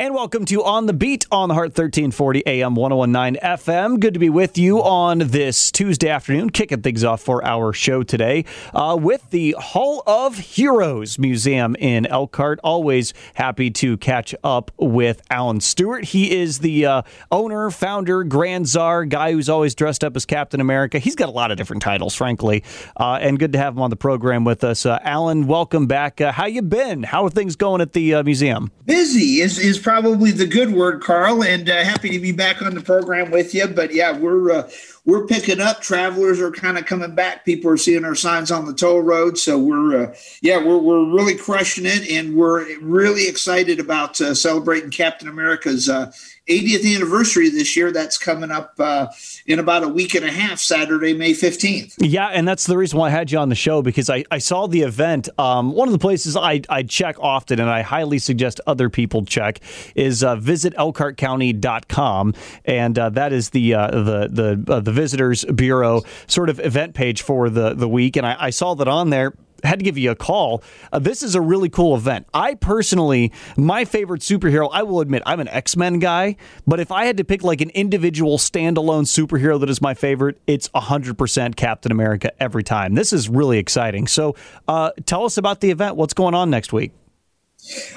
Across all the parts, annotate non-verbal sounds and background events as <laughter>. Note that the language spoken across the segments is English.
And welcome to On the Beat on the Heart 1340 AM 1019 FM. Good to be with you on this Tuesday afternoon, kicking things off for our show today uh, with the Hall of Heroes Museum in Elkhart. Always happy to catch up with Alan Stewart. He is the uh, owner, founder, grand czar, guy who's always dressed up as Captain America. He's got a lot of different titles, frankly, uh, and good to have him on the program with us. Uh, Alan, welcome back. Uh, how you been? How are things going at the uh, museum? Busy is, is probably the good word, Carl, and uh, happy to be back on the program with you. But yeah, we're uh, we're picking up. Travelers are kind of coming back. People are seeing our signs on the toll road, so we're uh, yeah, we're we're really crushing it, and we're really excited about uh, celebrating Captain America's 80th uh, anniversary this year. That's coming up uh, in about a week and a half, Saturday, May 15th. Yeah, and that's the reason why I had you on the show because I, I saw the event. Um, one of the places I, I check often, and I highly suggest other people check, is uh, visit elkhartcounty.com. And uh, that is the, uh, the, the, uh, the Visitors Bureau sort of event page for the, the week. And I, I saw that on there had to give you a call. Uh, this is a really cool event. I personally, my favorite superhero, I will admit, I'm an X Men guy, but if I had to pick like an individual standalone superhero that is my favorite, it's 100% Captain America every time. This is really exciting. So uh, tell us about the event. What's going on next week?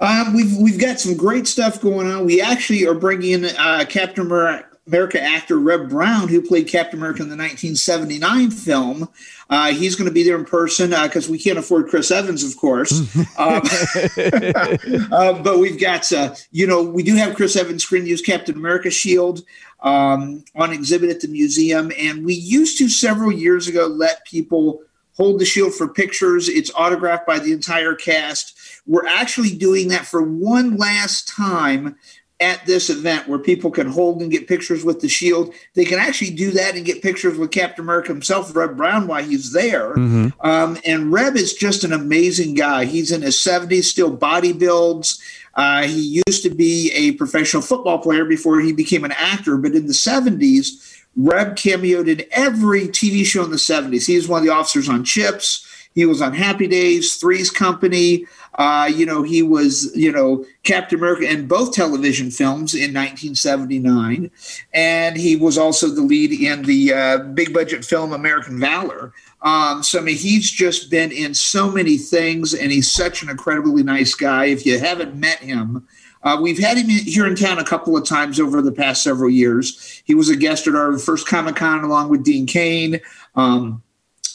Um, we've we've got some great stuff going on. We actually are bringing in uh, Captain America America actor Reb Brown, who played Captain America in the 1979 film. Uh, he's going to be there in person because uh, we can't afford Chris Evans, of course. <laughs> um, <laughs> uh, but we've got, uh, you know, we do have Chris Evans screen use Captain America shield um, on exhibit at the museum. And we used to several years ago let people hold the shield for pictures. It's autographed by the entire cast. We're actually doing that for one last time at this event where people can hold and get pictures with the shield. They can actually do that and get pictures with Captain America himself, Reb Brown, while he's there. Mm-hmm. Um, and Reb is just an amazing guy. He's in his 70s, still body builds. Uh, he used to be a professional football player before he became an actor, but in the 70s, Reb cameoed in every TV show in the 70s. He was one of the officers on Chips. He was on Happy Days, Three's Company. Uh, you know, he was, you know, Captain America in both television films in 1979. And he was also the lead in the uh, big budget film American Valor. Um, so, I mean, he's just been in so many things, and he's such an incredibly nice guy. If you haven't met him, uh, we've had him here in town a couple of times over the past several years. He was a guest at our first Comic Con along with Dean Cain. Um,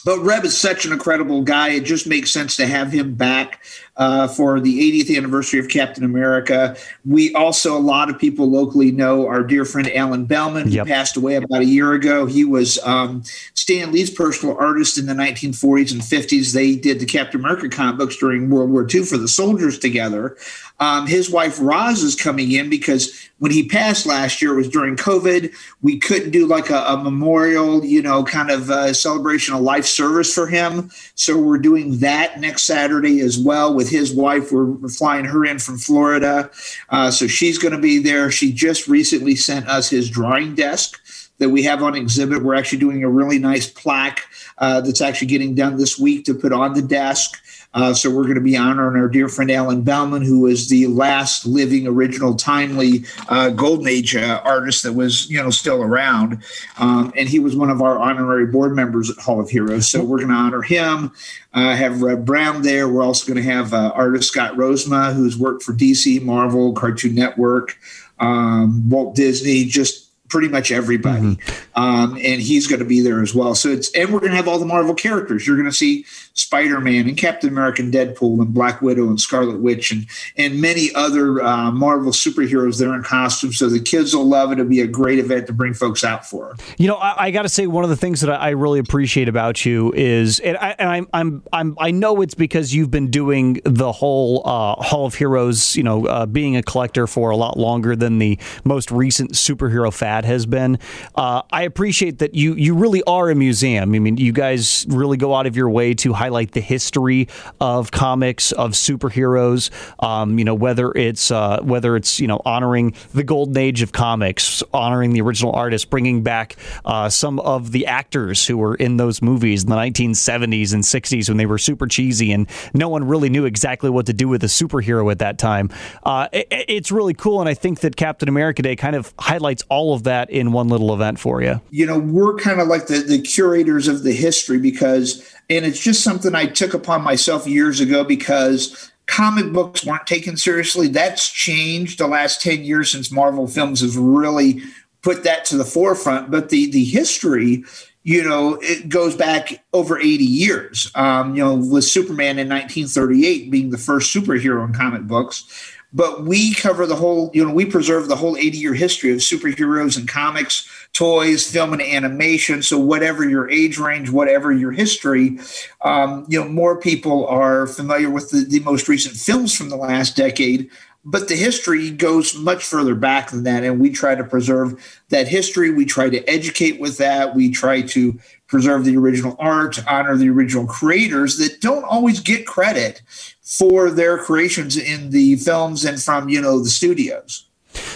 but Reb is such an incredible guy. It just makes sense to have him back uh, for the 80th anniversary of Captain America. We also, a lot of people locally know our dear friend Allen Bellman, yep. who passed away about a year ago. He was um, Stan Lee's personal artist in the 1940s and 50s. They did the Captain America comic books during World War II for the soldiers together. Um, his wife Roz is coming in because when he passed last year, it was during COVID. We couldn't do like a, a memorial, you know, kind of a celebration of life service for him. So we're doing that next Saturday as well with his wife. We're, we're flying her in from Florida. Uh, so she's going to be there. She just recently sent us his drawing desk that we have on exhibit. We're actually doing a really nice plaque uh, that's actually getting done this week to put on the desk. Uh, so we're going to be honoring our dear friend Allen Bellman, who was the last living original timely uh, Golden Age uh, artist that was, you know, still around. Um, and he was one of our honorary board members at Hall of Heroes. So we're going to honor him. Uh, have Reb Brown there. We're also going to have uh, artist Scott Rosema, who's worked for DC, Marvel, Cartoon Network, um, Walt Disney, just pretty much everybody. Mm-hmm. Um, and he's going to be there as well. So it's, and we're going to have all the Marvel characters. You're going to see Spider Man and Captain America and Deadpool and Black Widow and Scarlet Witch and, and many other uh, Marvel superheroes there in costume. So the kids will love it. It'll be a great event to bring folks out for. You know, I, I got to say, one of the things that I really appreciate about you is, and, I, and I'm, I'm, I'm, I know it's because you've been doing the whole uh, Hall of Heroes, you know, uh, being a collector for a lot longer than the most recent superhero fad that has been. Uh, I appreciate that you you really are a museum. I mean, you guys really go out of your way to highlight the history of comics of superheroes. Um, you know, whether it's uh, whether it's you know honoring the golden age of comics, honoring the original artists, bringing back uh, some of the actors who were in those movies in the 1970s and 60s when they were super cheesy and no one really knew exactly what to do with a superhero at that time. Uh, it, it's really cool, and I think that Captain America Day kind of highlights all of that in one little event for you. You know, we're kind of like the, the curators of the history because, and it's just something I took upon myself years ago because comic books weren't taken seriously. That's changed the last 10 years since Marvel Films has really put that to the forefront. But the the history you know, it goes back over 80 years. Um, you know, with Superman in 1938 being the first superhero in comic books. But we cover the whole, you know, we preserve the whole 80 year history of superheroes and comics, toys, film, and animation. So, whatever your age range, whatever your history, um, you know, more people are familiar with the, the most recent films from the last decade but the history goes much further back than that and we try to preserve that history. We try to educate with that. We try to preserve the original art honor the original creators that don't always get credit for their creations in the films and from you know the studios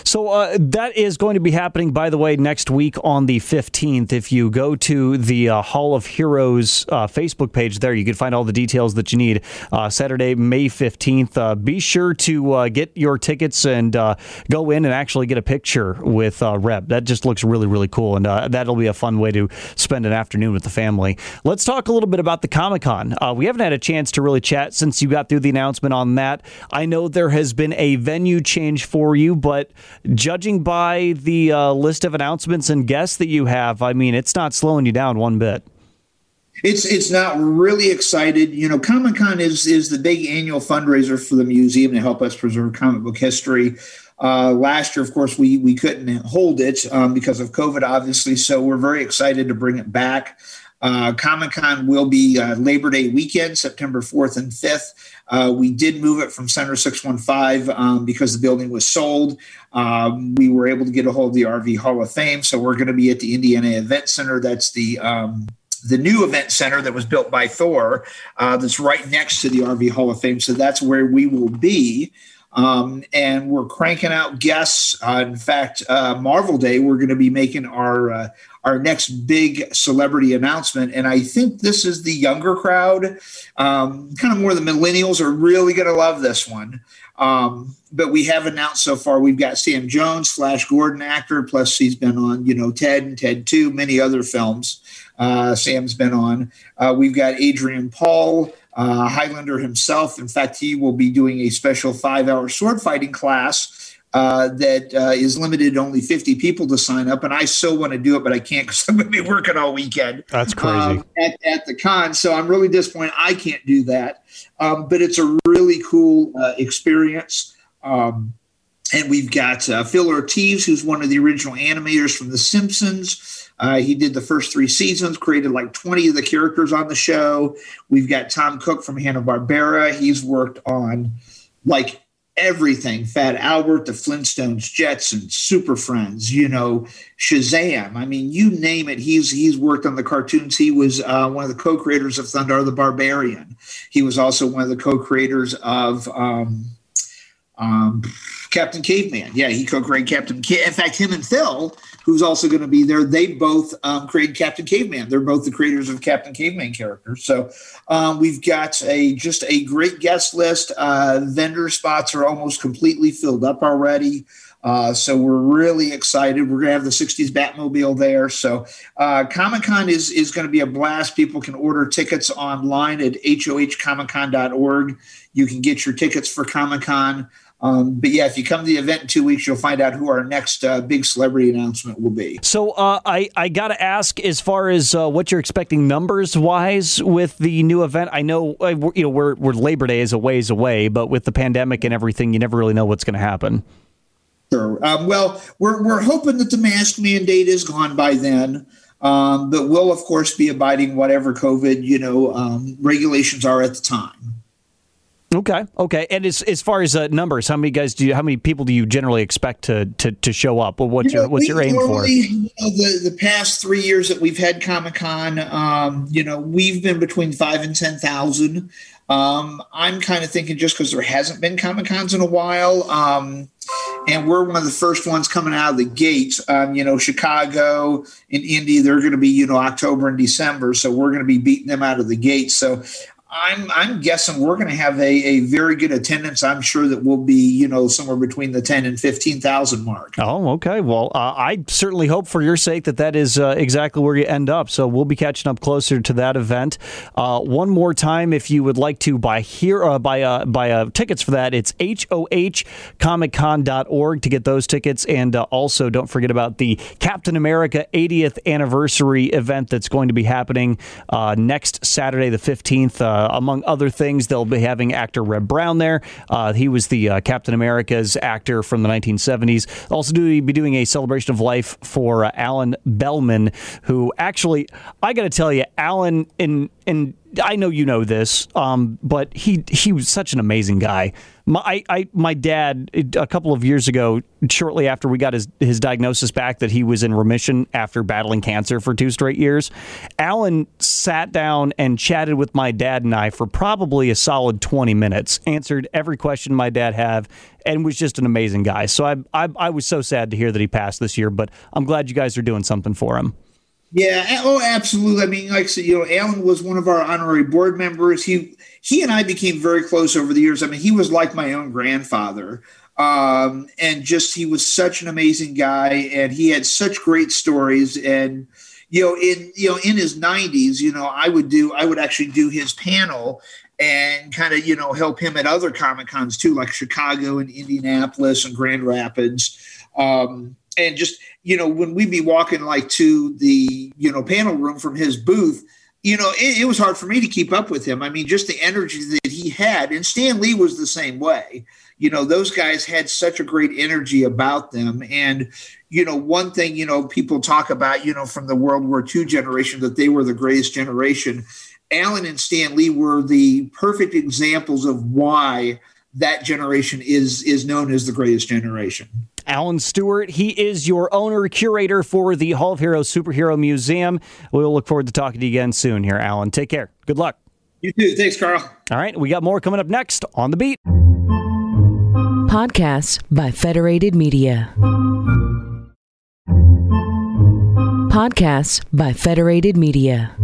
so uh, that is going to be happening, by the way, next week on the 15th. If you go to the uh, Hall of Heroes uh, Facebook page there, you can find all the details that you need. Uh, Saturday, May 15th. Uh, be sure to uh, get your tickets and go in and actually get a picture with Reb. That just looks really, really cool. And that'll be a fun way to spend an afternoon with the family. Let's talk a little bit about the Comic Con. we haven't had a chance to really chat since you got through the announcement on that. I know there has been a venue change for you, but judging by the uh, list of announcements and guests that you have, I mean, it's not slowing you down one bit. It's it's not really excited. You know, Comic Con is is the big annual fundraiser for the museum to help us preserve comic book history. Uh, last year, of course, we we couldn't hold it um, because of COVID, obviously. So we're very excited to bring it back. Uh, Comic Con will be uh, Labor Day weekend, September 4th and 5th. Uh, we did move it from Center 615 um, because the building was sold. Um, we were able to get a hold of the RV Hall of Fame. So we're going to be at the Indiana Event Center. That's the um, the new event center that was built by Thor, uh, that's right next to the RV Hall of Fame. So that's where we will be. Um, and we're cranking out guests. Uh, in fact, uh, Marvel Day, we're going to be making our uh, our next big celebrity announcement, and I think this is the younger crowd, um, kind of more the millennials are really going to love this one. Um, but we have announced so far we've got Sam Jones, Flash Gordon actor, plus he's been on you know Ted and Ted Two, many other films. Uh, Sam's been on. Uh, we've got Adrian Paul uh, Highlander himself. In fact, he will be doing a special five hour sword fighting class uh, that uh, is limited to only 50 people to sign up. And I so want to do it, but I can't because <laughs> I'm going to be working all weekend. That's crazy. Um, at, at, the con. So I'm really disappointed I can't do that. Um, but it's a really cool uh, experience. Um, and we've got uh, Phil Ortiz, who's one of the original animators from The Simpsons. Uh, he did the first three seasons, created like 20 of the characters on the show. We've got Tom Cook from Hanna-Barbera. He's worked on like everything Fat Albert, the Flintstones, Jetsons, Super Friends, you know, Shazam. I mean, you name it. He's he's worked on the cartoons. He was uh, one of the co-creators of Thundarr the Barbarian. He was also one of the co-creators of um, um, Captain Caveman. Yeah, he co-created Captain. In fact, him and Phil who's also going to be there. They both um, created Captain Caveman. They're both the creators of Captain Caveman characters. So um, we've got a just a great guest list. Uh, vendor spots are almost completely filled up already. Uh, so we're really excited. We're going to have the 60s Batmobile there. So uh, Comic Con is, is going to be a blast. People can order tickets online at hohcomiccon.org. You can get your tickets for Comic Con. Um, but yeah, if you come to the event in two weeks, you'll find out who our next uh, big celebrity announcement will be. So uh, I I got to ask, as far as uh, what you're expecting numbers wise with the new event. I know uh, you know we're, we're Labor Day is a ways away, but with the pandemic and everything, you never really know what's going to happen. Sure. Um, well, we're we're hoping that the mask mandate is gone by then. Um, but we'll of course be abiding whatever COVID you know um, regulations are at the time. Okay, okay. And as as far as uh, numbers, how many guys do you? How many people do you generally expect to to, to show up? Well, what's you your what's your aim normally, for? You know, the the past three years that we've had Comic Con, um, you know, we've been between five and ten thousand. Um, I'm kind of thinking just because there hasn't been Comic Cons in a while, um, and we're one of the first ones coming out of the gates. Um, you know, Chicago and Indy, they're going to be you know October and December, so we're going to be beating them out of the gates. So I'm I'm guessing we're going to have a, a very good attendance. I'm sure that we'll be you know somewhere between the ten and fifteen thousand mark. Oh, okay. Well, uh, I certainly hope for your sake that that is uh, exactly where you end up. So we'll be catching up closer to that event. Uh, one more time, if you would like to buy here uh, buy uh, buy uh, tickets for that, it's hohcomiccon.org to get those tickets, and also don't forget about the Captain America 80th anniversary event that's going to be happening next Saturday, the 15th. Uh, among other things, they'll be having actor Reb Brown there. Uh, he was the uh, Captain America's actor from the 1970s. Also, do be doing a celebration of life for Allen Bellman, who actually, I got to tell you, Alan in in I know you know this, um, but he he was such an amazing guy. My I, my dad a couple of years ago, shortly after we got his his diagnosis back that he was in remission after battling cancer for two straight years, Alan sat down and chatted with my dad and I for probably a solid twenty minutes, answered every question my dad had, and was just an amazing guy. So I I, I was so sad to hear that he passed this year, but I'm glad you guys are doing something for him. Yeah, oh, absolutely. I mean, like I said, you know, Alan was one of our honorary board members. He he and I became very close over the years. I mean, he was like my own grandfather, um, and just he was such an amazing guy, and he had such great stories. And you know, in you know, in his nineties, you know, I would do, I would actually do his panel and kind of you know help him at other comic cons too, like Chicago and Indianapolis and Grand Rapids. Um, and just you know when we'd be walking like to the you know panel room from his booth you know it, it, was hard for me to keep up with him. I mean just the energy that he had and stan lee was the same way. You know those guys had such a great energy about them. And you know one thing you know people talk about you know from the world war ii generation that they were the greatest generation. Alan and stan lee were the perfect examples of why that generation is is known as the greatest generation Alan Stewart. He is your owner, curator for the Hall of Heroes Superhero Museum. We'll look forward to talking to you again soon here, Alan. Take care. Good luck. You too. Thanks, Carl. All right. We got more coming up next on The Beat. Podcasts by Federated Media. Podcasts by Federated Media.